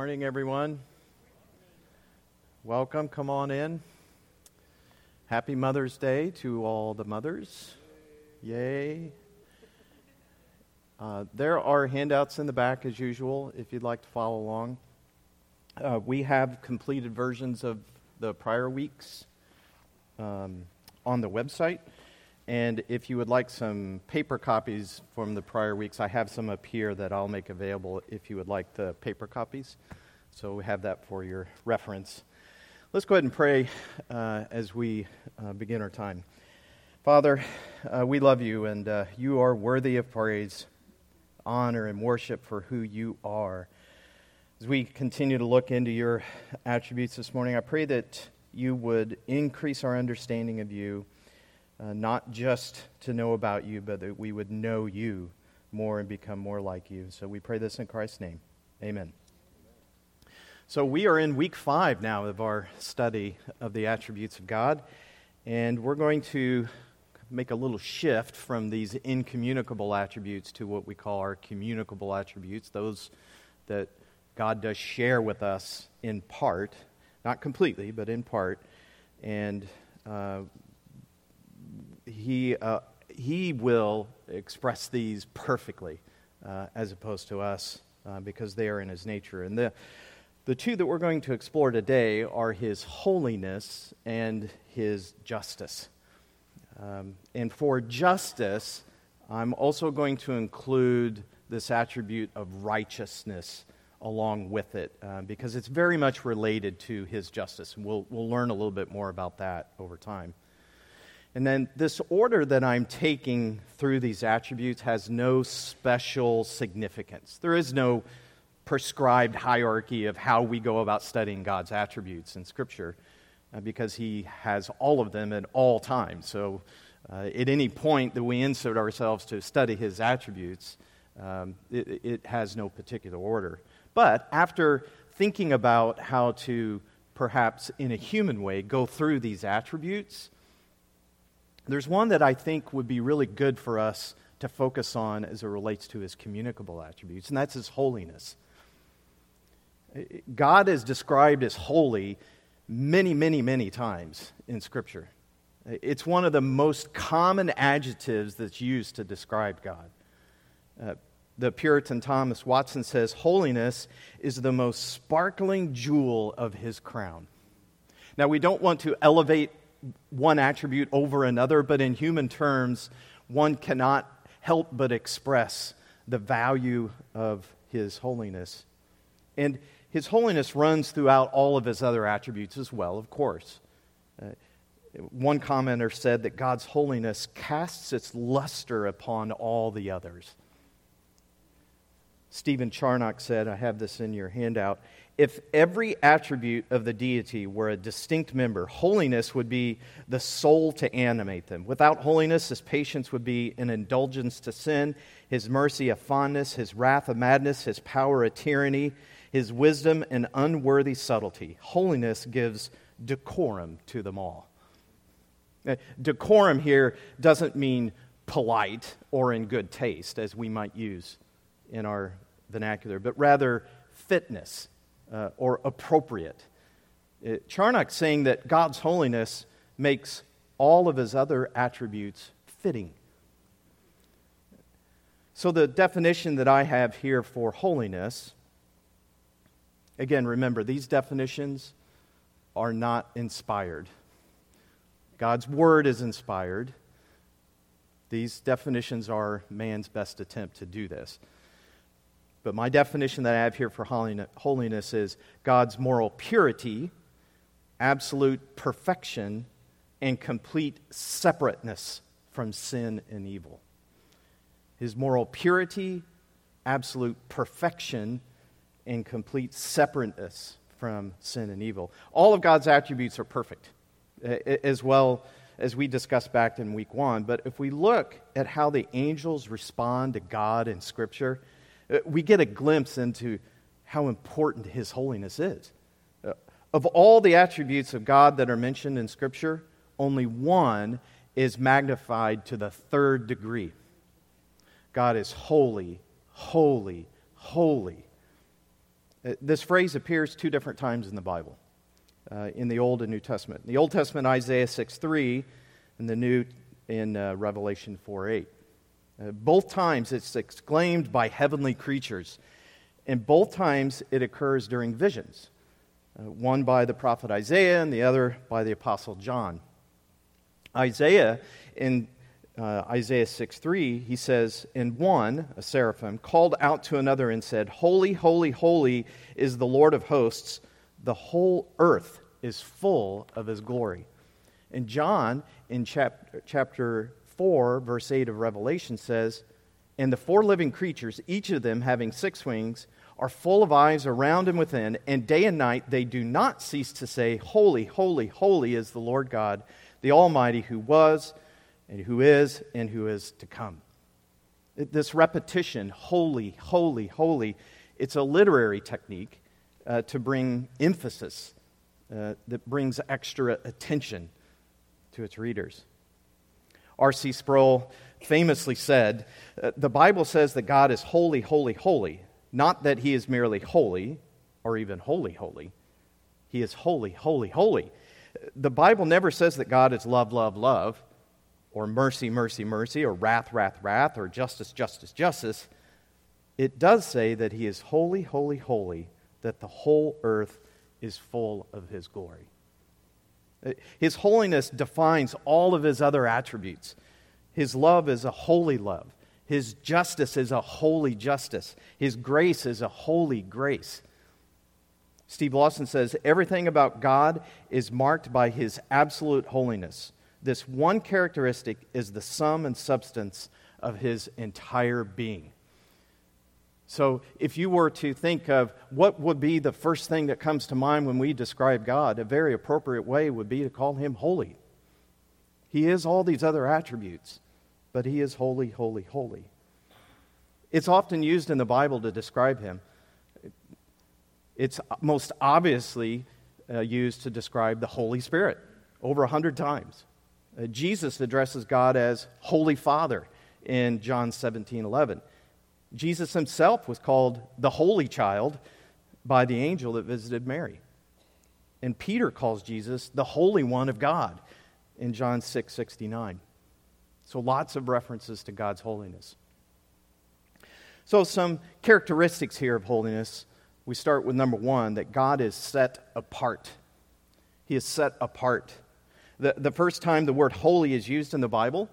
Morning, everyone. Welcome. Come on in. Happy Mother's Day to all the mothers. Yay. Uh, there are handouts in the back as usual if you'd like to follow along. Uh, we have completed versions of the prior weeks um, on the website. And if you would like some paper copies from the prior weeks, I have some up here that I'll make available if you would like the paper copies. So we have that for your reference. Let's go ahead and pray uh, as we uh, begin our time. Father, uh, we love you, and uh, you are worthy of praise, honor, and worship for who you are. As we continue to look into your attributes this morning, I pray that you would increase our understanding of you uh, not just to know about you, but that we would know you more and become more like you. So we pray this in Christ's name. Amen. So we are in week five now of our study of the attributes of God, and we're going to make a little shift from these incommunicable attributes to what we call our communicable attributes, those that God does share with us in part, not completely, but in part. And uh, he, uh, he will express these perfectly uh, as opposed to us uh, because they are in his nature. And the, the two that we're going to explore today are his holiness and his justice. Um, and for justice, I'm also going to include this attribute of righteousness along with it uh, because it's very much related to his justice. And we'll, we'll learn a little bit more about that over time. And then this order that I'm taking through these attributes has no special significance. There is no prescribed hierarchy of how we go about studying God's attributes in Scripture uh, because He has all of them at all times. So, uh, at any point that we insert ourselves to study His attributes, um, it, it has no particular order. But after thinking about how to perhaps in a human way go through these attributes, there's one that I think would be really good for us to focus on as it relates to his communicable attributes, and that's his holiness. God is described as holy many, many, many times in Scripture. It's one of the most common adjectives that's used to describe God. Uh, the Puritan Thomas Watson says, Holiness is the most sparkling jewel of his crown. Now, we don't want to elevate one attribute over another, but in human terms, one cannot help but express the value of his holiness. And his holiness runs throughout all of his other attributes as well, of course. Uh, one commenter said that God's holiness casts its luster upon all the others. Stephen Charnock said, I have this in your handout if every attribute of the deity were a distinct member, holiness would be the soul to animate them. Without holiness, his patience would be an indulgence to sin, his mercy a fondness, his wrath a madness, his power a tyranny, his wisdom an unworthy subtlety. Holiness gives decorum to them all. Uh, decorum here doesn't mean polite or in good taste, as we might use in our vernacular, but rather fitness uh, or appropriate. It, uh, Charnock's saying that God's holiness makes all of his other attributes fitting. So, the definition that I have here for holiness, again, remember, these definitions are not inspired. God's word is inspired. These definitions are man's best attempt to do this. But my definition that I have here for holiness is God's moral purity, absolute perfection, and complete separateness from sin and evil. His moral purity, absolute perfection, and complete separateness from sin and evil. All of God's attributes are perfect, as well as we discussed back in week one. But if we look at how the angels respond to God in Scripture, we get a glimpse into how important His holiness is. Uh, of all the attributes of God that are mentioned in Scripture, only one is magnified to the third degree. God is holy, holy, holy. Uh, this phrase appears two different times in the Bible, uh, in the Old and New Testament. In the Old Testament, Isaiah 6 3, and the New in uh, Revelation 4 8. Uh, both times it's exclaimed by heavenly creatures, and both times it occurs during visions, uh, one by the prophet Isaiah and the other by the apostle John. Isaiah, in uh, Isaiah 6 3, he says, And one, a seraphim, called out to another and said, Holy, holy, holy is the Lord of hosts. The whole earth is full of his glory. And John, in chap- chapter 4, verse 8 of Revelation says, And the four living creatures, each of them having six wings, are full of eyes around and within, and day and night they do not cease to say, Holy, holy, holy is the Lord God, the Almighty, who was, and who is, and who is to come. This repetition, holy, holy, holy, it's a literary technique uh, to bring emphasis uh, that brings extra attention to its readers. R.C. Sproul famously said, uh, The Bible says that God is holy, holy, holy, not that he is merely holy or even holy, holy. He is holy, holy, holy. The Bible never says that God is love, love, love, or mercy, mercy, mercy, or wrath, wrath, wrath, or justice, justice, justice. It does say that he is holy, holy, holy, that the whole earth is full of his glory. His holiness defines all of his other attributes. His love is a holy love. His justice is a holy justice. His grace is a holy grace. Steve Lawson says everything about God is marked by his absolute holiness. This one characteristic is the sum and substance of his entire being. So, if you were to think of what would be the first thing that comes to mind when we describe God, a very appropriate way would be to call him holy. He is all these other attributes, but he is holy, holy, holy. It's often used in the Bible to describe him. It's most obviously uh, used to describe the Holy Spirit over a hundred times. Uh, Jesus addresses God as Holy Father in John 17 11. Jesus himself was called the Holy Child by the angel that visited Mary. And Peter calls Jesus the Holy One of God in John 6 69. So lots of references to God's holiness. So, some characteristics here of holiness. We start with number one that God is set apart. He is set apart. The, the first time the word holy is used in the Bible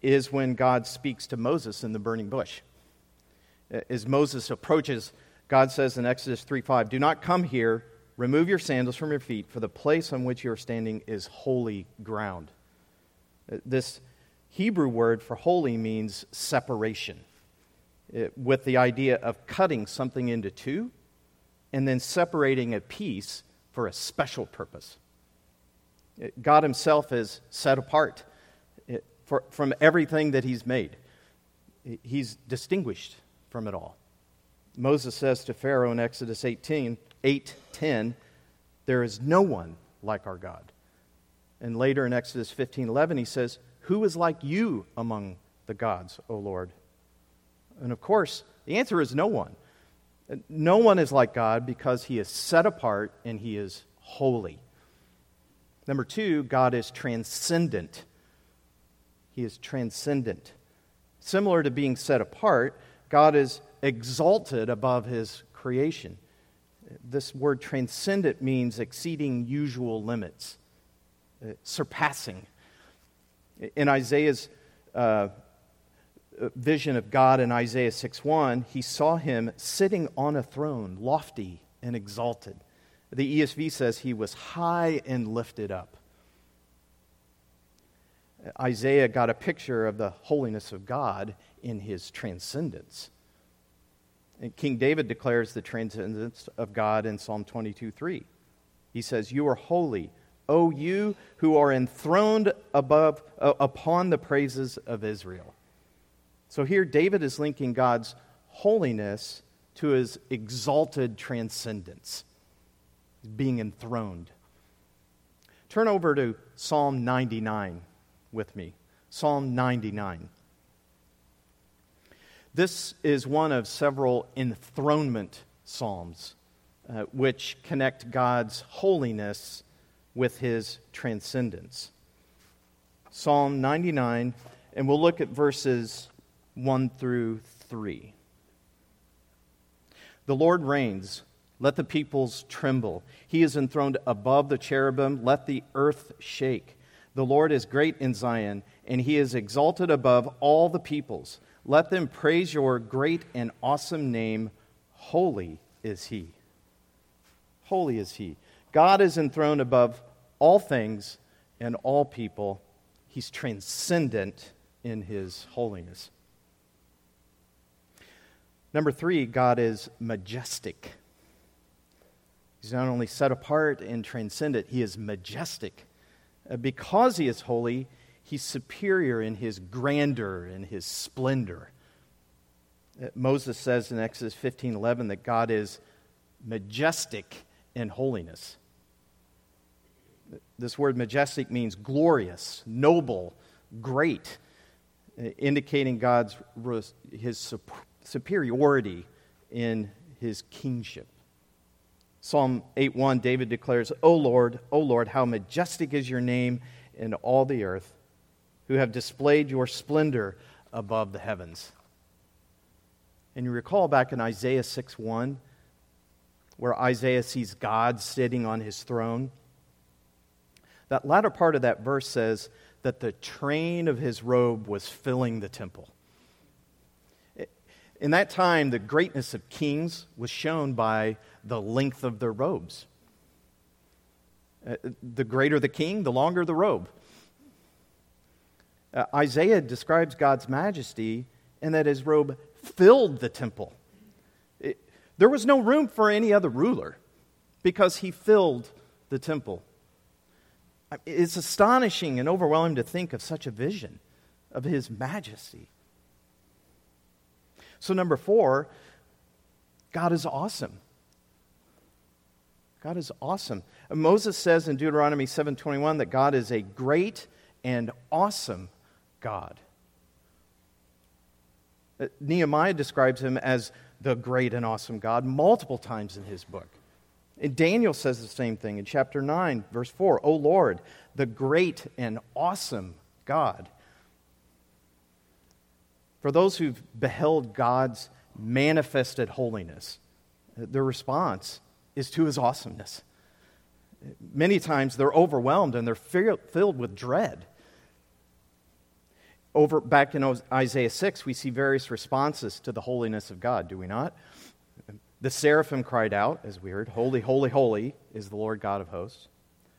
is when God speaks to Moses in the burning bush as Moses approaches, God says in Exodus 3 5, Do not come here, remove your sandals from your feet, for the place on which you are standing is holy ground. Uh, this Hebrew word for holy means separation, it, uh, with the idea of cutting something into two and then separating a piece for a special purpose. Uh, God Himself is set apart for, from everything that He's made. He's distinguished from it all. Moses says to Pharaoh in Exodus 18, 8 10, There is no one like our God. And later in Exodus 15 11, he says, Who is like you among the gods, O Lord? And of course, the answer is no one. No one is like God because he is set apart and he is holy. Number two, God is transcendent. He is transcendent. Similar to being set apart, God is exalted above his creation. This word transcendent means exceeding usual limits, uh, surpassing. In Isaiah's uh, vision of God in Isaiah 6 1, he saw him sitting on a throne, lofty and exalted. The ESV says he was high and lifted up. Isaiah got a picture of the holiness of God in his transcendence. And King David declares the transcendence of God in Psalm 22 3. He says, You are holy, O you who are enthroned above, uh, upon the praises of Israel. So here, David is linking God's holiness to his exalted transcendence, being enthroned. Turn over to Psalm 99 with me. Psalm 99. This is one of several enthronement psalms uh, which connect God's holiness with his transcendence. Psalm 99, and we'll look at verses 1 through 3. The Lord reigns. Let the peoples tremble. He is enthroned above the cherubim. Let the earth shake. The Lord is great in Zion, and he is exalted above all the peoples. Let them praise your great and awesome name. Holy is he. Holy is he. God is enthroned above all things and all people. He's transcendent in his holiness. Number three, God is majestic. He's not only set apart and transcendent, he is majestic. Uh, because he is holy, he's superior in his grandeur and his splendor. Uh, Moses says in Exodus 15:11 that God is majestic in holiness. This word majestic means glorious, noble, great, uh, indicating God's his superiority in his kingship. Psalm 8:1 David declares, "O Lord, O Lord, how majestic is your name in all the earth, who have displayed your splendor above the heavens." And you recall back in Isaiah 6:1 where Isaiah sees God sitting on his throne. That latter part of that verse says that the train of his robe was filling the temple. In that time, the greatness of kings was shown by the length of their robes. Uh, the greater the king, the longer the robe. Uh, Isaiah describes God's majesty and that his robe filled the temple. It, there was no room for any other ruler because he filled the temple. It's astonishing and overwhelming to think of such a vision of his majesty. So, number four, God is awesome. God is awesome. Moses says in Deuteronomy 7:21 that God is a great and awesome God. Uh, Nehemiah describes him as the great and awesome God multiple times in his book. And Daniel says the same thing in chapter 9, verse 4. O Lord, the great and awesome God. For those who've beheld God's manifested holiness, their response is to his awesomeness. Many times they're overwhelmed and they're filled with dread. Over back in Isaiah 6, we see various responses to the holiness of God, do we not? The seraphim cried out, as we heard, Holy, holy, holy is the Lord God of hosts.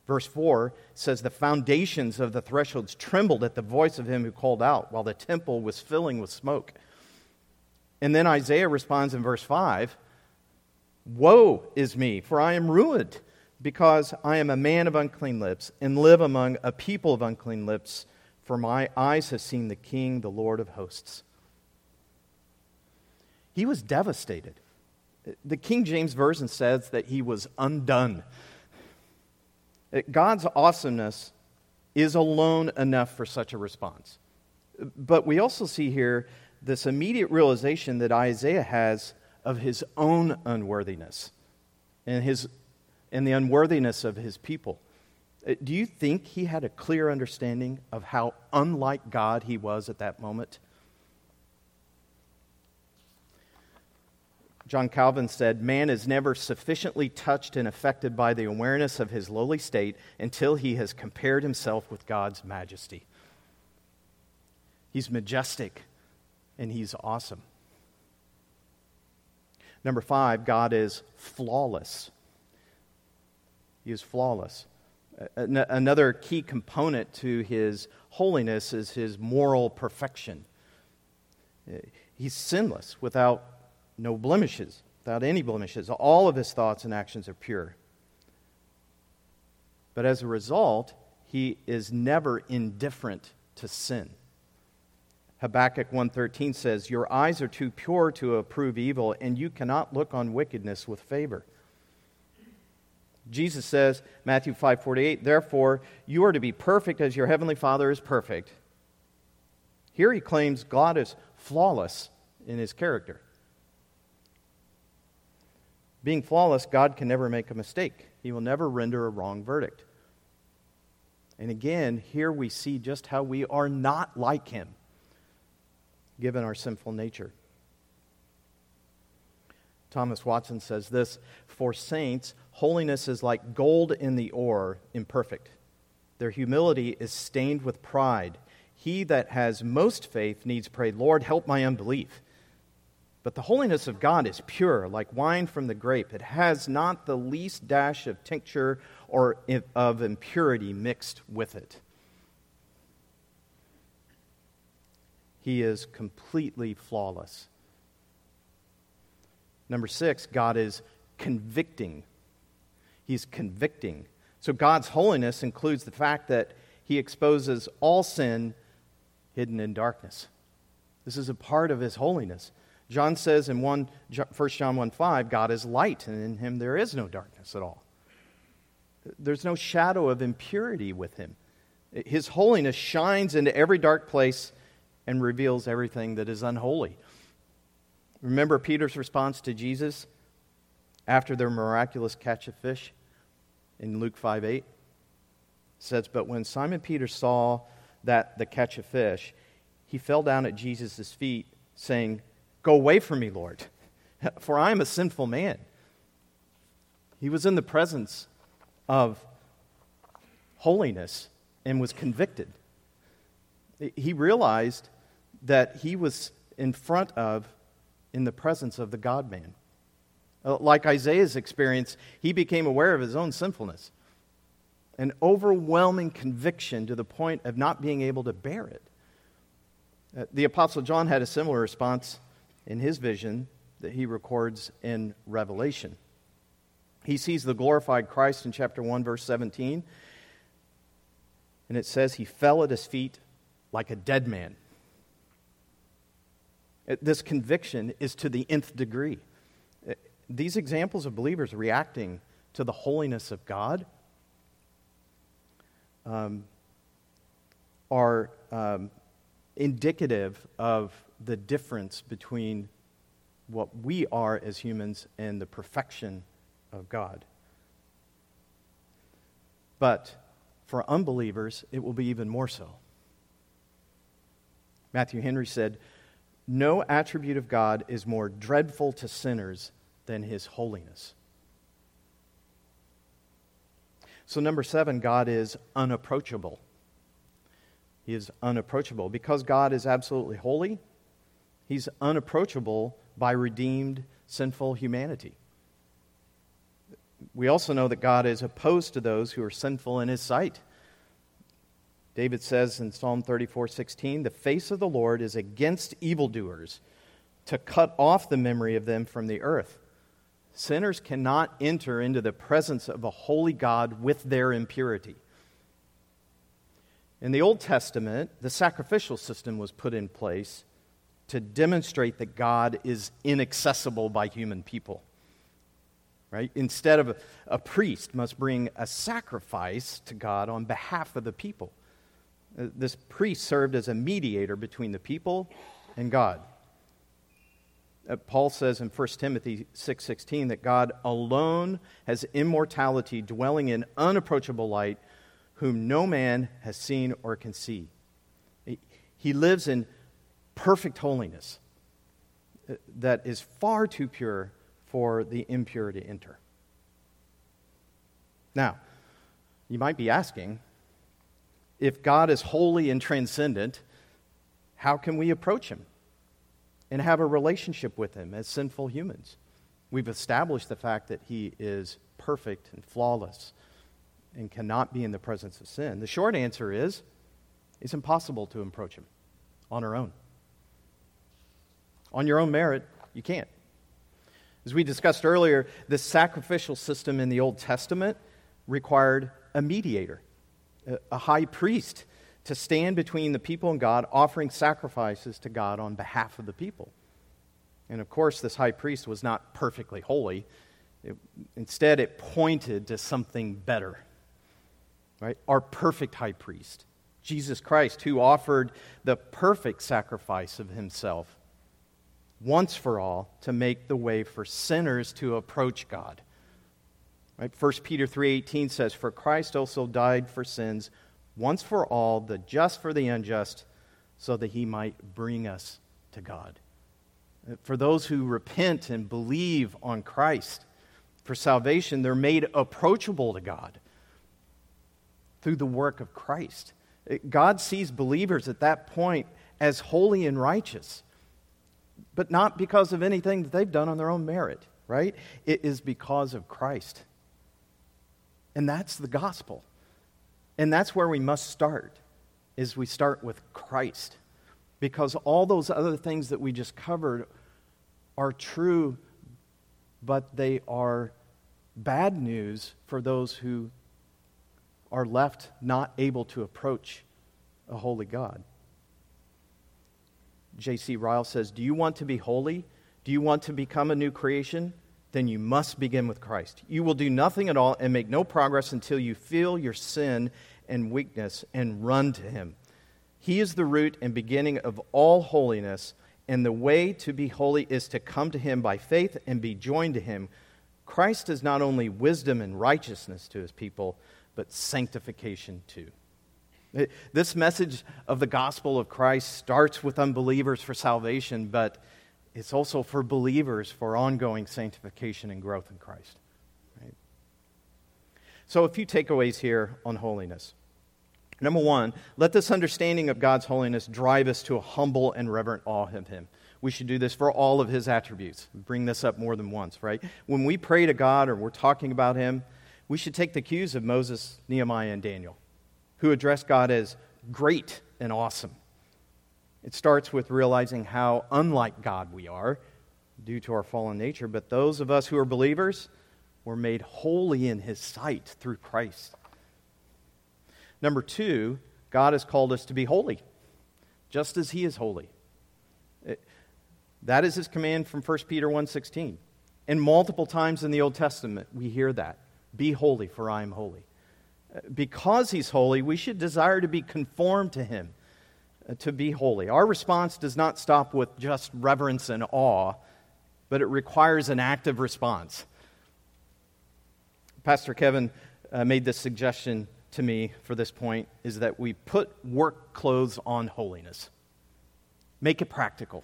Verse 4 says, The foundations of the thresholds trembled at the voice of him who called out, while the temple was filling with smoke. And then Isaiah responds in verse 5 Woe is me, for I am ruined, because I am a man of unclean lips, and live among a people of unclean lips, for my eyes have seen the King, the Lord of hosts. He was devastated. The King James Version says that he was undone. God's awesomeness is alone enough for such a response. But we also see here this immediate realization that Isaiah has of his own unworthiness and, his, and the unworthiness of his people. Uh, do you think he had a clear understanding of how unlike God he was at that moment? John Calvin said, Man is never sufficiently touched and affected by the awareness of his lowly state until he has compared himself with God's majesty. He's majestic and he's awesome. Number five, God is flawless. He is flawless. Another key component to his holiness is his moral perfection. He's sinless, without no blemishes, without any blemishes. All of his thoughts and actions are pure. But as a result, he is never indifferent to sin. Habakkuk 1:13 says, "Your eyes are too pure to approve evil, and you cannot look on wickedness with favor." Jesus says, Matthew 5:48, "Therefore you are to be perfect as your heavenly Father is perfect." Here he claims God is flawless in his character. Being flawless, God can never make a mistake, He will never render a wrong verdict. And again, here we see just how we are not like Him, given our sinful nature. Thomas Watson says this For saints, holiness is like gold in the ore, imperfect. Their humility is stained with pride. He that has most faith needs pray, Lord, help my unbelief. But the holiness of God is pure, like wine from the grape. It has not the least dash of tincture or of impurity mixed with it. He is completely flawless. Number six, God is convicting. He's convicting. So God's holiness includes the fact that he exposes all sin hidden in darkness. This is a part of his holiness. John says in 1, 1 John 1 5, God is light, and in him there is no darkness at all. There's no shadow of impurity with him. His holiness shines into every dark place and reveals everything that is unholy. Remember Peter's response to Jesus after their miraculous catch of fish in Luke 5 8? It says, But when Simon Peter saw that the catch of fish, he fell down at Jesus' feet, saying, Go away from me, Lord, for I am a sinful man. He was in the presence of holiness and was convicted. He realized that he was in front of, in the presence of the God man. Uh, like Isaiah's experience, he became aware of his own sinfulness. An overwhelming conviction to the point of not being able to bear it. Uh, the Apostle John had a similar response in his vision that he records in Revelation. He sees the glorified Christ in chapter 1, verse 17, and it says he fell at his feet like a dead man. This conviction is to the nth degree. These examples of believers reacting to the holiness of God um, are um, indicative of the difference between what we are as humans and the perfection of God. But for unbelievers, it will be even more so. Matthew Henry said, No attribute of God is more dreadful to sinners than his holiness. So, number seven, God is unapproachable. He is unapproachable. Because God is absolutely holy, He's unapproachable by redeemed sinful humanity. We also know that God is opposed to those who are sinful in his sight. David says in Psalm 34 16, The face of the Lord is against evildoers to cut off the memory of them from the earth. Sinners cannot enter into the presence of a holy God with their impurity. In the Old Testament, the sacrificial system was put in place to demonstrate that God is inaccessible by human people. Right? Instead of a, a priest must bring a sacrifice to God on behalf of the people. Uh, this priest served as a mediator between the people and God. Uh, Paul says in 1 Timothy 6:16 that God alone has immortality dwelling in unapproachable light whom no man has seen or can see. He lives in perfect holiness uh, that is far too pure for the impure to enter. Now, you might be asking if God is holy and transcendent, how can we approach him and have a relationship with him as sinful humans? We've established the fact that he is perfect and flawless and cannot be in the presence of sin. The short answer is it's impossible to approach him on our own on your own merit, you can't. As we discussed earlier, the sacrificial system in the Old Testament required a mediator, a high priest, to stand between the people and God, offering sacrifices to God on behalf of the people. And of course, this high priest was not perfectly holy. It, instead, it pointed to something better. Right? Our perfect high priest, Jesus Christ, who offered the perfect sacrifice of himself once for all to make the way for sinners to approach God. Right? 1 Peter 3:18 says, "For Christ also died for sins once for all, the just for the unjust, so that he might bring us to God." For those who repent and believe on Christ for salvation, they're made approachable to God through the work of Christ. God sees believers at that point as holy and righteous, but not because of anything that they've done on their own merit, right? It is because of Christ. And that's the gospel. And that's where we must start, is we start with Christ. Because all those other things that we just covered are true, but they are bad news for those who are left not able to approach a holy God. J.C. Ryle says, Do you want to be holy? Do you want to become a new creation? Then you must begin with Christ. You will do nothing at all and make no progress until you feel your sin and weakness and run to Him. He is the root and beginning of all holiness, and the way to be holy is to come to Him by faith and be joined to Him. Christ is not only wisdom and righteousness to His people, but sanctification too. This message of the gospel of Christ starts with unbelievers for salvation, but it's also for believers for ongoing sanctification and growth in Christ. Right? So, a few takeaways here on holiness. Number one, let this understanding of God's holiness drive us to a humble and reverent awe of Him. We should do this for all of His attributes. Bring this up more than once, right? When we pray to God or we're talking about Him, we should take the cues of Moses, Nehemiah, and Daniel, who address God as great and awesome. It starts with realizing how unlike God we are due to our fallen nature, but those of us who are believers were made holy in His sight through Christ. Number two, God has called us to be holy, just as He is holy. It, that is His command from 1 Peter 1.16. And multiple times in the Old Testament, we hear that. Be holy, for I am holy. Because he's holy, we should desire to be conformed to him, uh, to be holy. Our response does not stop with just reverence and awe, but it requires an active response. Pastor Kevin uh, made this suggestion to me for this point is that we put work clothes on holiness. Make it practical.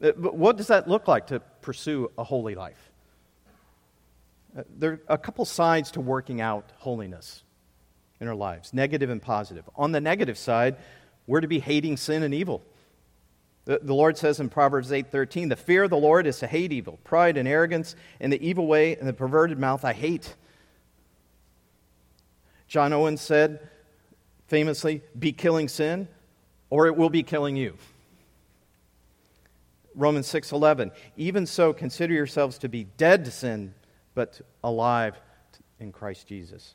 Uh, but what does that look like to pursue a holy life? Uh, there are a couple sides to working out holiness in our lives negative and positive. On the negative side, we're to be hating sin and evil. The, the Lord says in Proverbs 8:13, "The fear of the Lord is to hate evil, pride and arrogance, and the evil way and the perverted mouth I hate." John Owen said famously, "Be killing sin, or it will be killing you." Romans 6:11, "Even so consider yourselves to be dead to sin, but alive in Christ Jesus.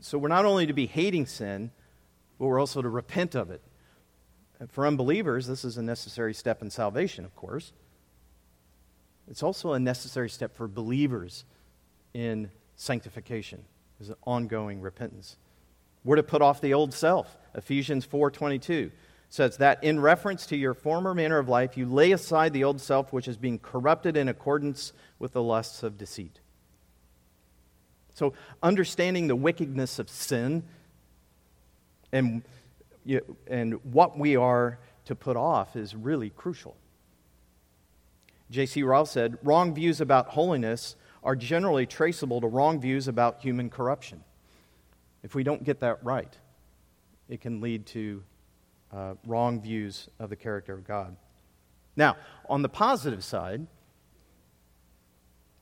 So we're not only to be hating sin, but we're also to repent of it. For unbelievers, this is a necessary step in salvation, of course. It's also a necessary step for believers in sanctification, is an ongoing repentance. We're to put off the old self. Ephesians 4:22 says that in reference to your former manner of life, you lay aside the old self which is being corrupted in accordance with the lusts of deceit. So, understanding the wickedness of sin and, and what we are to put off is really crucial. J.C. Ryle said wrong views about holiness are generally traceable to wrong views about human corruption. If we don't get that right, it can lead to uh, wrong views of the character of God. Now, on the positive side,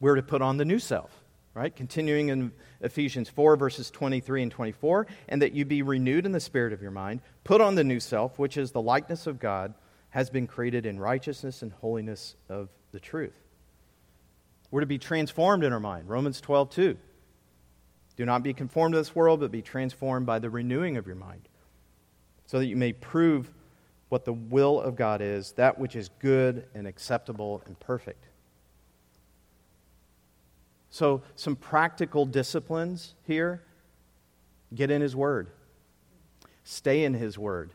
we're to put on the new self right? Continuing in Ephesians 4, verses 23 and 24, and that you be renewed in the spirit of your mind, put on the new self, which is the likeness of God, has been created in righteousness and holiness of the truth. We're to be transformed in our mind. Romans 12, 2. Do not be conformed to this world, but be transformed by the renewing of your mind, so that you may prove what the will of God is, that which is good and acceptable and perfect. So, some practical disciplines here. Get in His Word, stay in His Word,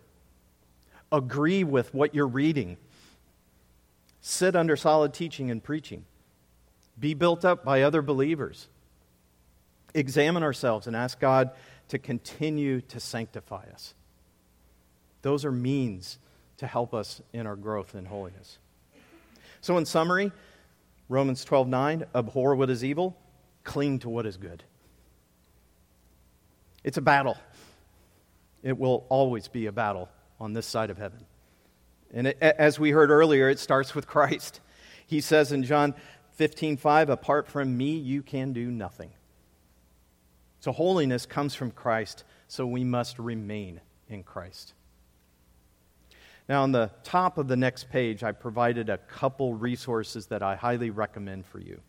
agree with what you're reading, sit under solid teaching and preaching, be built up by other believers, examine ourselves, and ask God to continue to sanctify us. Those are means to help us in our growth in holiness. So, in summary, Romans 12 9, abhor what is evil, cling to what is good. It's a battle. It will always be a battle on this side of heaven. And it, as we heard earlier, it starts with Christ. He says in John 15 5, apart from me, you can do nothing. So, holiness comes from Christ, so we must remain in Christ. Now, on the top of the next page, I provided a couple resources that I highly recommend for you.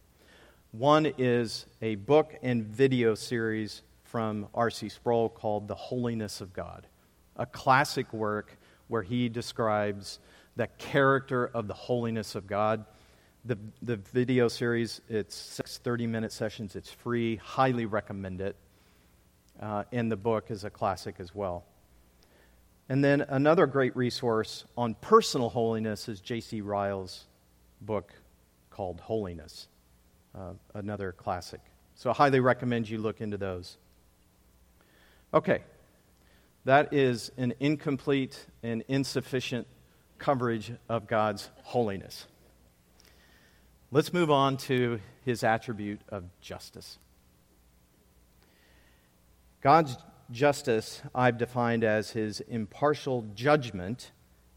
One is a book and video series from R.C. Sproul called The Holiness of God, a classic work where he describes the character of the holiness of God. The, the video series, it's six 30 minute sessions, it's free, highly recommend it. Uh, and the book is a classic as well. And then another great resource on personal holiness is J.C. Ryle's book called Holiness, uh, another classic. So I highly recommend you look into those. Okay, that is an incomplete and insufficient coverage of God's holiness. Let's move on to his attribute of justice. God's justice I've defined as his impartial judgment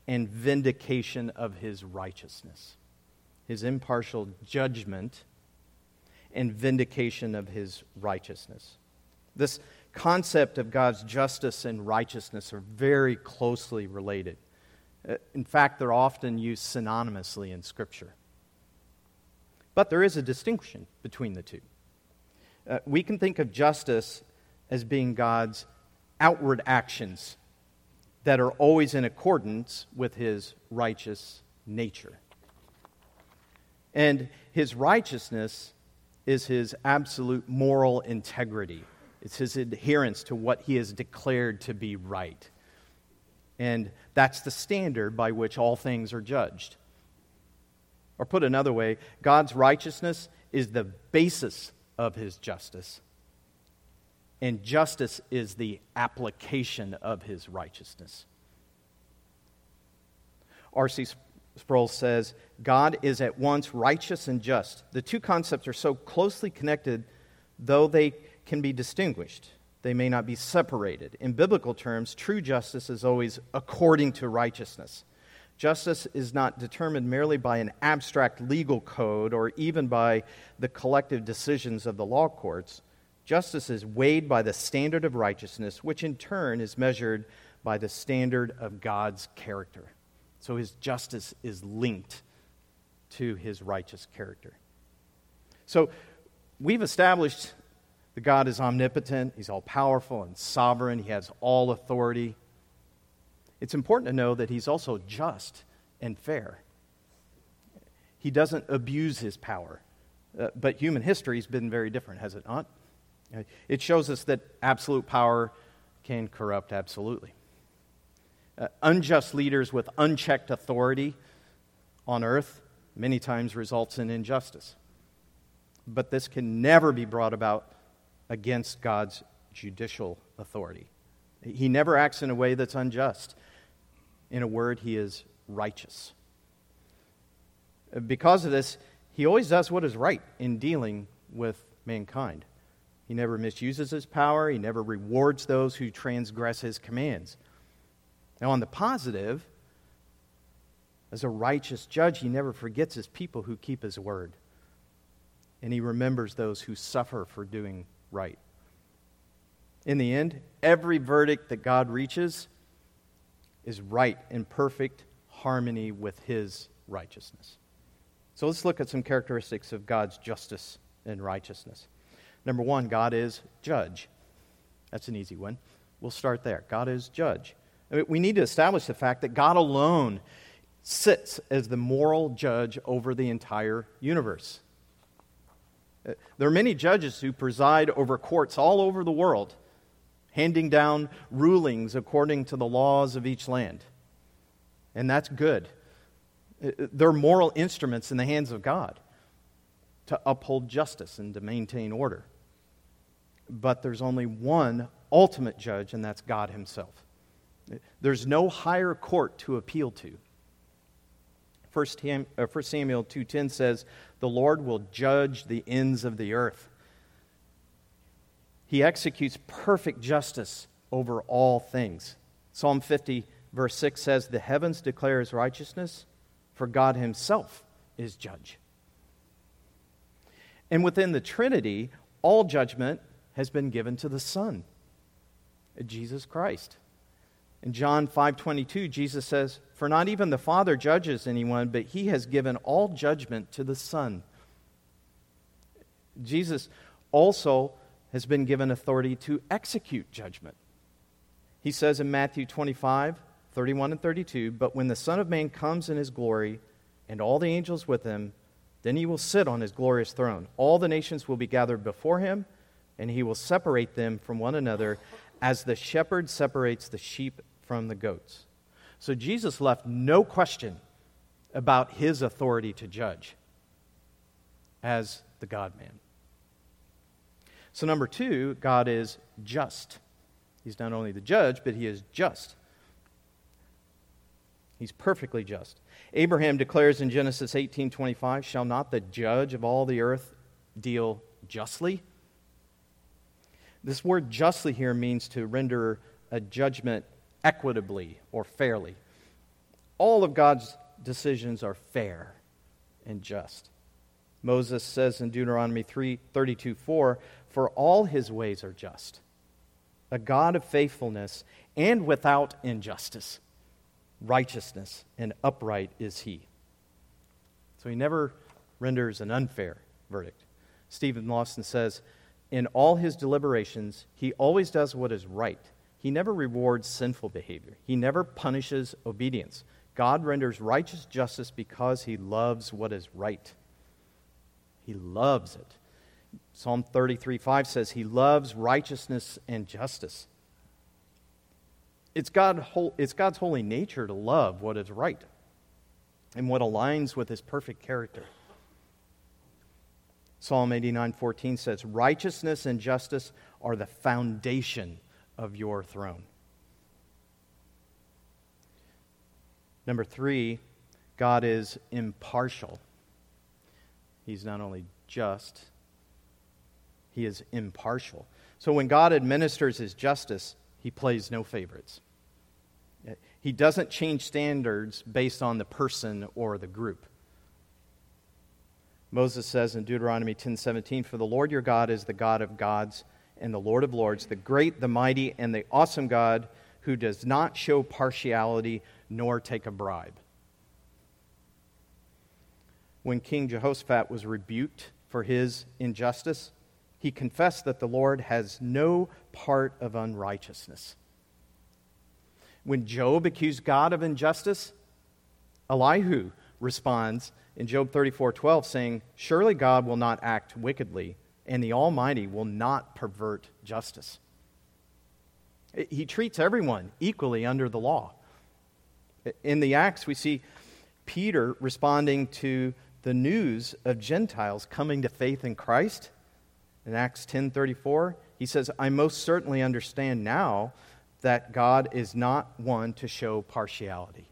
and vindication of his righteousness. His impartial judgment and vindication of his righteousness. This concept of God's justice and righteousness are very closely related. Uh, in fact, they're often used synonymously in Scripture. But there is a distinction between the two. Uh, we can think of justice as being God's outward actions that are always in accordance with his righteous nature. And his righteousness is his absolute moral integrity. It's his adherence to what he has declared to be right. And that's the standard by which all things are judged. Or put another way, God's righteousness is the basis of his justice and justice is the application of his righteousness. R.C. Sproul says, God is at once righteous and just. The two concepts are so closely connected, though they can be distinguished. They may not be separated. In biblical terms, true justice is always according to righteousness. Justice is not determined merely by an abstract legal code or even by the collective decisions of the law courts. Justice is weighed by the standard of righteousness, which in turn is measured by the standard of God's character. So his justice is linked to his righteous character. So we've established that God is omnipotent, he's all powerful and sovereign, he has all authority. It's important to know that he's also just and fair. He doesn't abuse his power. Uh, but human history has been very different, has it not? It shows us that absolute power can corrupt absolutely. Uh, unjust leaders with unchecked authority on earth many times results in injustice. But this can never be brought about against God's judicial authority. He never acts in a way that's unjust. In a word, he is righteous. Because of this, he always does what is right in dealing with mankind. He never misuses his power. He never rewards those who transgress his commands. Now, on the positive, as a righteous judge, he never forgets his people who keep his word. And he remembers those who suffer for doing right. In the end, every verdict that God reaches is right in perfect harmony with his righteousness. So let's look at some characteristics of God's justice and righteousness. Number one, God is judge. That's an easy one. We'll start there. God is judge. I mean, we need to establish the fact that God alone sits as the moral judge over the entire universe. Uh, there are many judges who preside over courts all over the world, handing down rulings according to the laws of each land. And that's good. They're moral instruments in the hands of God to uphold justice and to maintain order. But there's only one ultimate judge, and that's God Himself. There's no higher court to appeal to. 1 uh, Samuel 2:10 says, "The Lord will judge the ends of the earth." He executes perfect justice over all things. Psalm 50 verse 6 says, "The heavens declare his righteousness, for God himself is judge." And within the Trinity, all judgment has been given to the Son, Jesus Christ. In John 5:22, Jesus says, "For not even the Father judges anyone, but he has given all judgment to the Son." Jesus also has been given authority to execute judgment. He says in Matthew 25, 31 and 32, "But when the Son of Man comes in his glory, and all the angels with him, then he will sit on his glorious throne. All the nations will be gathered before him, and he will separate them from one another as the shepherd separates the sheep from the goats. So Jesus left no question about his authority to judge as the God man. So, number two, God is just. He's not only the judge, but he is just. He's perfectly just. Abraham declares in Genesis 18:25, "Shall not the judge of all the earth deal justly?" This word justly here means to render a judgment equitably or fairly. All of God's decisions are fair and just. Moses says in Deuteronomy 3, 32 4, For all his ways are just, a God of faithfulness and without injustice righteousness and upright is he. So he never renders an unfair verdict. Steven Lawson says, in all his deliberations, he always does what is right. He never rewards sinful behavior. He never punishes obedience. God renders righteous justice because he loves what is right. He loves it. Psalm 33 5 says, He loves righteousness and justice. It's, God, it's God's holy nature to love what is right and what aligns with his perfect character. Psalm 89:14 says, "Righteousness and justice are the foundation of your throne." Number 3, God is impartial. He's not only just, he is impartial. So when God administers his justice, he plays no favorites. He doesn't change standards based on the person or the group. Moses says in Deuteronomy 10:17, "For the Lord your God is the God of gods and the Lord of lords, the great, the mighty, and the awesome God who does not show partiality nor take a bribe." When King Jehoshaphat was rebuked for his injustice, he confessed that the Lord has no part of unrighteousness. When Job accused God of injustice, Elihu responds in Job 34:12 saying, "Surely God will not act wickedly, and the Almighty will not pervert justice." He treats everyone equally under the law. In the Acts, we see Peter responding to the news of Gentiles coming to faith in Christ. In Acts 10:34, he says, "I most certainly understand now that God is not one to show partiality.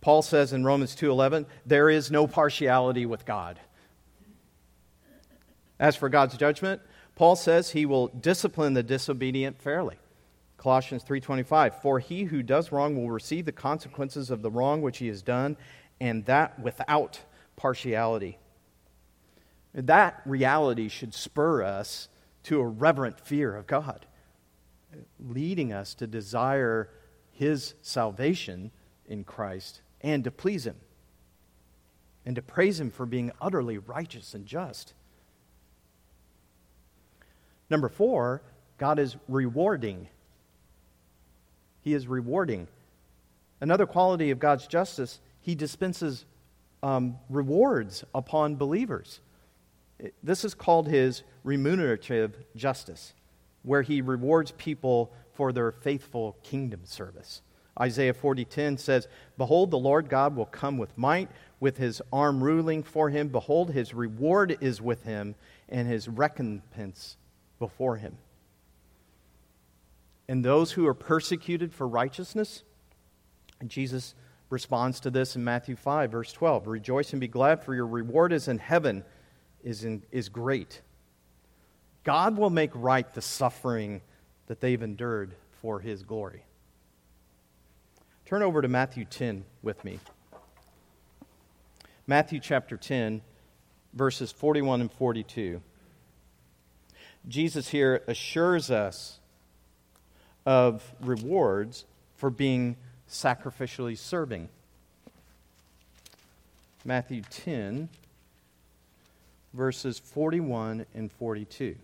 Paul says in Romans 2:11, there is no partiality with God. As for God's judgment, Paul says he will discipline the disobedient fairly. Colossians 3:25, for he who does wrong will receive the consequences of the wrong which he has done, and that without partiality. That reality should spur us to a reverent fear of God, leading us to desire His salvation in Christ and to please Him and to praise Him for being utterly righteous and just. Number four, God is rewarding. He is rewarding. Another quality of God's justice, He dispenses um, rewards upon believers. This is called his remunerative justice, where he rewards people for their faithful kingdom service. Isaiah 40:10 says, "Behold, the Lord God will come with might, with his arm ruling for him. Behold, his reward is with him, and his recompense before him." And those who are persecuted for righteousness, Jesus responds to this in Matthew 5, verse 12. Rejoice and be glad, for your reward is in heaven, is, in, is great. God will make right the suffering that they've endured for his glory. Turn over to Matthew 10 with me. Matthew chapter 10, verses 41 and 42. Jesus here assures us of rewards for being sacrificially serving. Matthew 10, verses 41 and 42.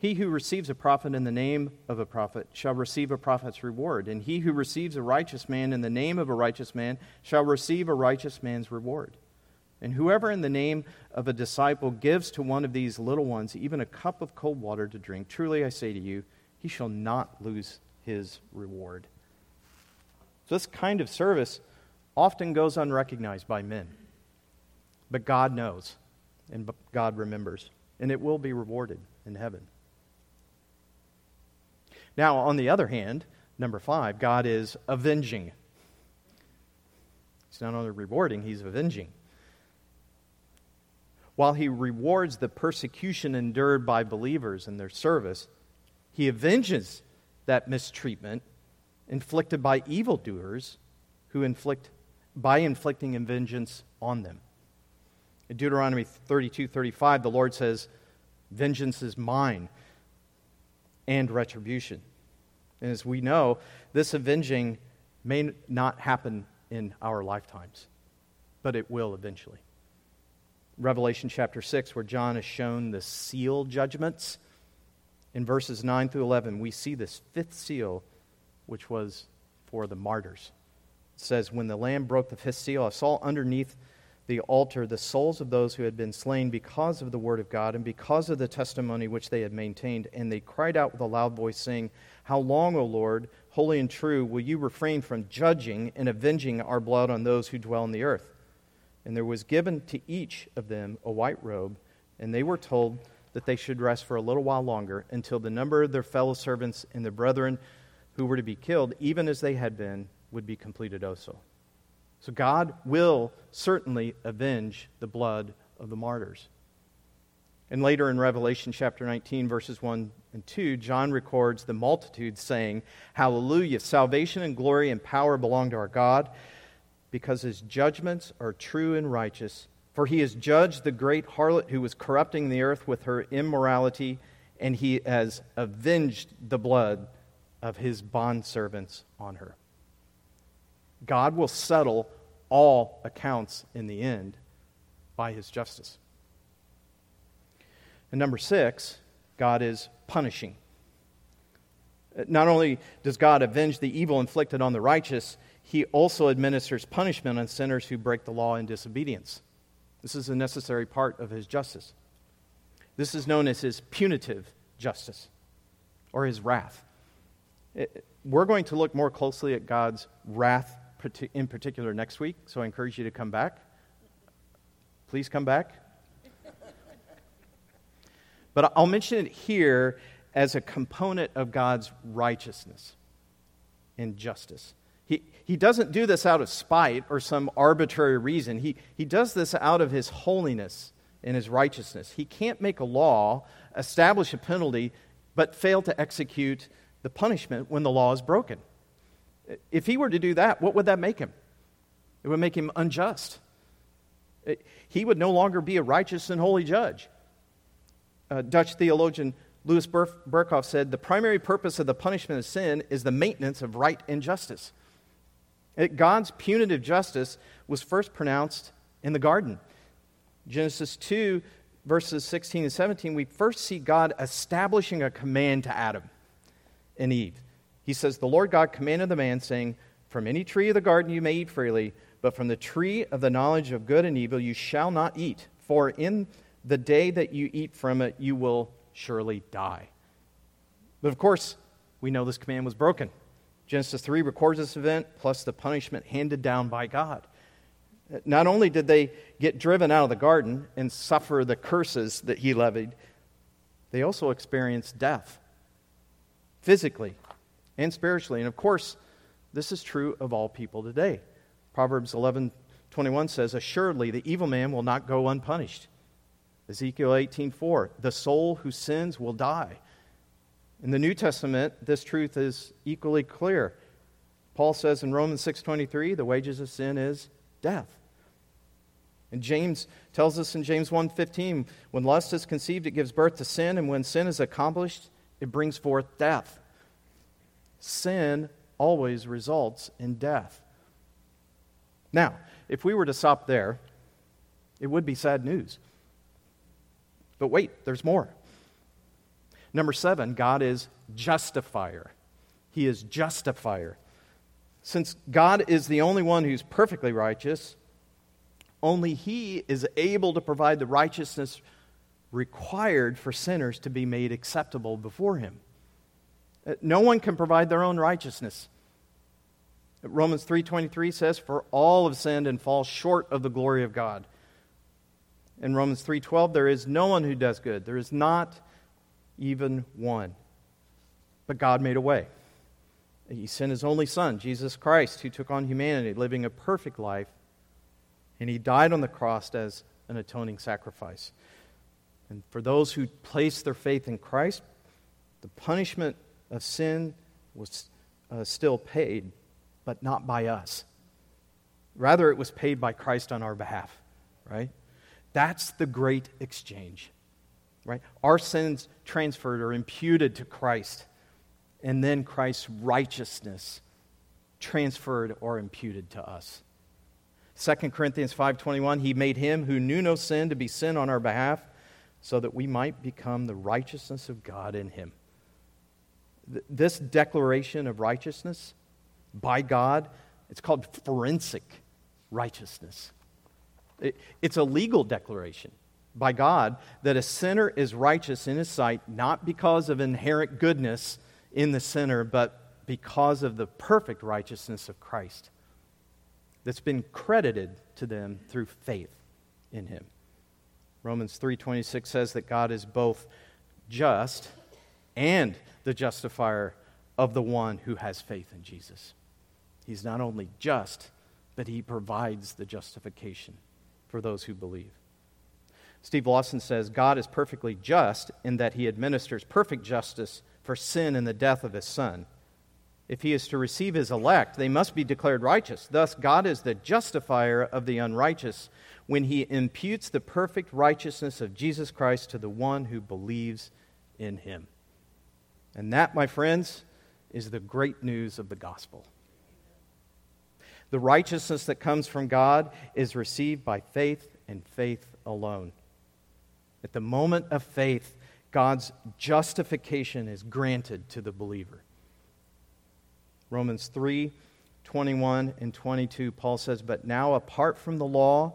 He who receives a prophet in the name of a prophet shall receive a prophet's reward, and he who receives a righteous man in the name of a righteous man shall receive a righteous man's reward. And whoever in the name of a disciple gives to one of these little ones even a cup of cold water to drink, truly I say to you, he shall not lose his reward. So this kind of service often goes unrecognized by men. But God knows, and God remembers, and it will be rewarded in heaven. Now, on the other hand, number five, God is avenging. He's not only rewarding, he's avenging. While he rewards the persecution endured by believers in their service, he avenges that mistreatment inflicted by evildoers who inflict by inflicting vengeance on them. In Deuteronomy 32 35, the Lord says, Vengeance is mine and retribution. And as we know, this avenging may not happen in our lifetimes, but it will eventually. Revelation chapter 6, where John is shown the seal judgments, in verses 9 through 11, we see this fifth seal, which was for the martyrs. It says, When the Lamb broke the fifth seal, I saw underneath the altar the souls of those who had been slain because of the word of God and because of the testimony which they had maintained. And they cried out with a loud voice, saying, How long, O Lord, holy and true, will you refrain from judging and avenging our blood on those who dwell on the earth? And there was given to each of them a white robe, and they were told that they should rest for a little while longer until the number of their fellow servants and their brethren who were to be killed, even as they had been, would be completed also. So God will certainly avenge the blood of the martyrs. And later in Revelation chapter 19, verses 1 and 2, John records the multitude saying, Hallelujah! Salvation and glory and power belong to our God, because his judgments are true and righteous. For he has judged the great harlot who was corrupting the earth with her immorality, and he has avenged the blood of his bondservants on her. God will settle all accounts in the end by his justice. And number six, God is punishing. Uh, not only does God avenge the evil inflicted on the righteous, he also administers punishment on sinners who break the law in disobedience. This is a necessary part of his justice. This is known as his punitive justice or his wrath. Uh, we're going to look more closely at God's wrath in particular next week, so I encourage you to come back. Please come back. But I'll mention it here as a component of God's righteousness and justice. He, he doesn't do this out of spite or some arbitrary reason. He, he does this out of his holiness and his righteousness. He can't make a law, establish a penalty, but fail to execute the punishment when the law is broken. If he were to do that, what would that make him? It would make him unjust. He would no longer be a righteous and holy judge. Uh, Dutch theologian Louis Berkhof said the primary purpose of the punishment of sin is the maintenance of right and justice. It, God's punitive justice was first pronounced in the garden. Genesis 2, verses 16 and 17, we first see God establishing a command to Adam and Eve. He says, The Lord God commanded the man, saying, From any tree of the garden you may eat freely, but from the tree of the knowledge of good and evil you shall not eat, for in the day that you eat from it you will surely die. But of course, we know this command was broken. Genesis 3 records this event, plus the punishment handed down by God. Not only did they get driven out of the garden and suffer the curses that he levied, they also experienced death, physically and spiritually. And of course, this is true of all people today. Proverbs 11 21 says, Assuredly, the evil man will not go unpunished. Ezekiel 18:4, the soul who sins will die. In the New Testament, this truth is equally clear. Paul says in Romans 6:23, the wages of sin is death. And James tells us in James 1:15, when lust is conceived, it gives birth to sin, and when sin is accomplished, it brings forth death. Sin always results in death. Now, if we were to stop there, it would be sad news. But wait, there's more. Number seven, God is justifier. He is justifier. Since God is the only one who's perfectly righteous, only He is able to provide the righteousness required for sinners to be made acceptable before Him. Uh, no one can provide their own righteousness. Romans 3:23 says for all have sinned and fall short of the glory of God. In Romans 3:12 there is no one who does good. There is not even one. But God made a way. He sent his only son, Jesus Christ, who took on humanity, living a perfect life, and he died on the cross as an atoning sacrifice. And for those who place their faith in Christ, the punishment of sin was uh, still paid, but not by us. Rather, it was paid by Christ on our behalf, right? That's the great exchange right? Our sins transferred or imputed to Christ, and then Christ's righteousness transferred or imputed to us. 2 Corinthians 5:21 He made him who knew no sin to be sin on our behalf so that we might become the righteousness of God in him. This declaration of righteousness by God, it's called forensic righteousness. it's a legal declaration by God that a sinner is righteous in his sight not because of inherent goodness in the sinner, but because of the perfect righteousness of Christ that's been credited to them through faith in him. Romans 3:26 says that God is both just and the justifier of the one who has faith in Jesus. He's not only just, but he provides the justification for those who believe. Steve Lawson says God is perfectly just in that he administers perfect justice for sin and the death of his son. If he is to receive his elect, they must be declared righteous. Thus, God is the justifier of the unrighteous when he imputes the perfect righteousness of Jesus Christ to the one who believes in him. And that, my friends, is the great news of the gospel. The righteousness that comes from God is received by faith and faith alone. At the moment of faith, God's justification is granted to the believer. Romans 3 21 and 22, Paul says, But now, apart from the law,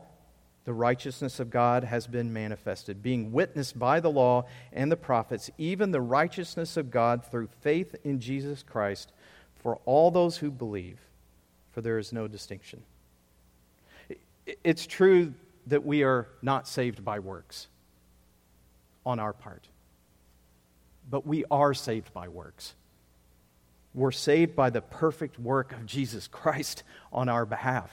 the righteousness of God has been manifested, being witnessed by the law and the prophets, even the righteousness of God through faith in Jesus Christ for all those who believe, for there is no distinction. It's true that we are not saved by works on our part. But we are saved by works. We're saved by the perfect work of Jesus Christ on our behalf.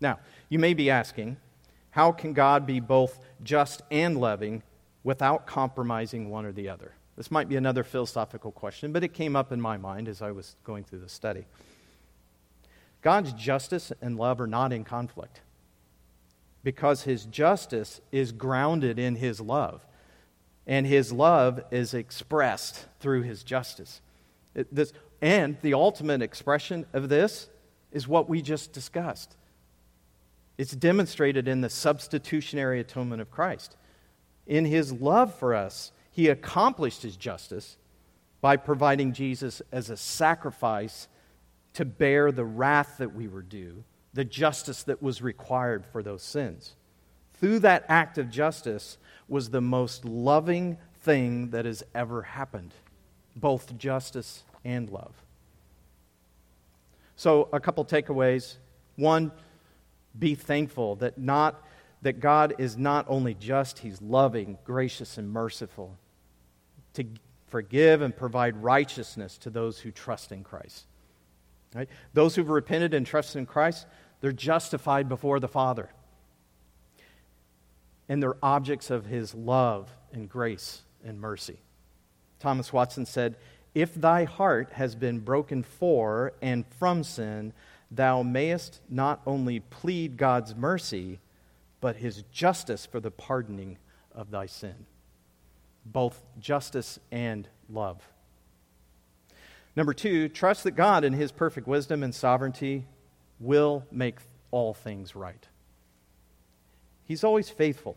Now, you may be asking, how can God be both just and loving without compromising one or the other? This might be another philosophical question, but it came up in my mind as I was going through the study. God's justice and love are not in conflict because his justice is grounded in his love. And his love is expressed through his justice. It, this, and the ultimate expression of this is what we just discussed. It's demonstrated in the substitutionary atonement of Christ. In his love for us, he accomplished his justice by providing Jesus as a sacrifice to bear the wrath that we were due the justice that was required for those sins. Through that act of justice was the most loving thing that has ever happened both justice and love. So, a couple takeaways. One, be thankful that not that God is not only just, he's loving, gracious and merciful to forgive and provide righteousness to those who trust in Christ. Right? Those who've repented and trusted in Christ, they're justified before the Father. And they're objects of his love and grace and mercy. Thomas Watson said, If thy heart has been broken for and from sin, thou mayest not only plead God's mercy, but his justice for the pardoning of thy sin. Both justice and love. Number two, trust that God, in his perfect wisdom and sovereignty, will make all things right. He's always faithful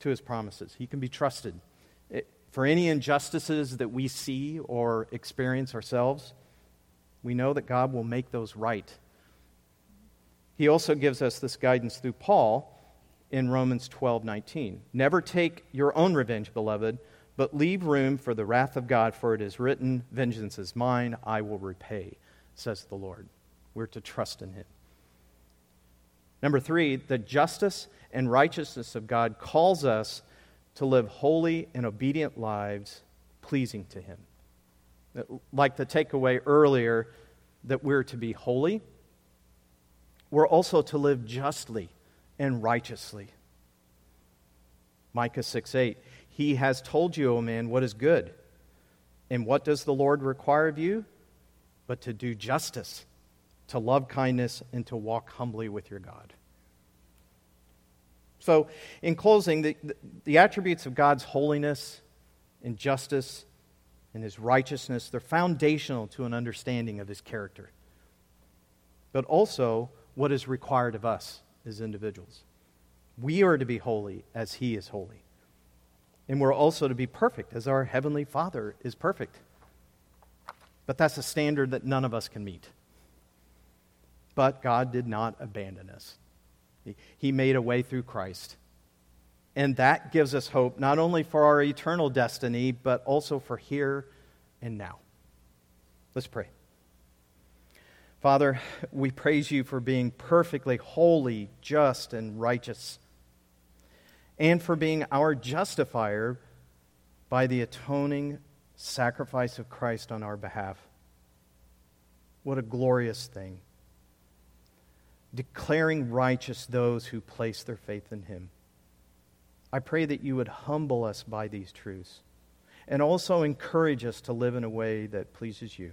to his promises, he can be trusted. Eh, for any injustices that we see or experience ourselves, we know that God will make those right. He also gives us this guidance through Paul in Romans 12 19. Never take your own revenge, beloved, but leave room for the wrath of God, for it is written, Vengeance is mine, I will repay, says the Lord. We're to trust in him. Number three, the justice and righteousness of God calls us to live holy and obedient lives pleasing to him. Like the takeaway earlier, that we're to be holy, we're also to live justly and righteously. Micah 6 8. He has told you, O man, what is good. And what does the Lord require of you? But to do justice, to love kindness, and to walk humbly with your God. So, in closing, the, the attributes of God's holiness and justice and his righteousness, they're foundational to an understanding of his character. But also what is required of us as individuals. We are to be holy as He is holy. And we're also to be perfect as our Heavenly Father is perfect. But that's a standard that none of us can meet. But God did not abandon us, He made a way through Christ. And that gives us hope not only for our eternal destiny, but also for here and now. Let's pray. Father, we praise you for being perfectly holy, just, and righteous, and for being our justifier by the atoning sacrifice of Christ on our behalf. What a glorious thing. Declaring righteous those who place their faith in him. I pray that you would humble us by these truths and also encourage us to live in a way that pleases you.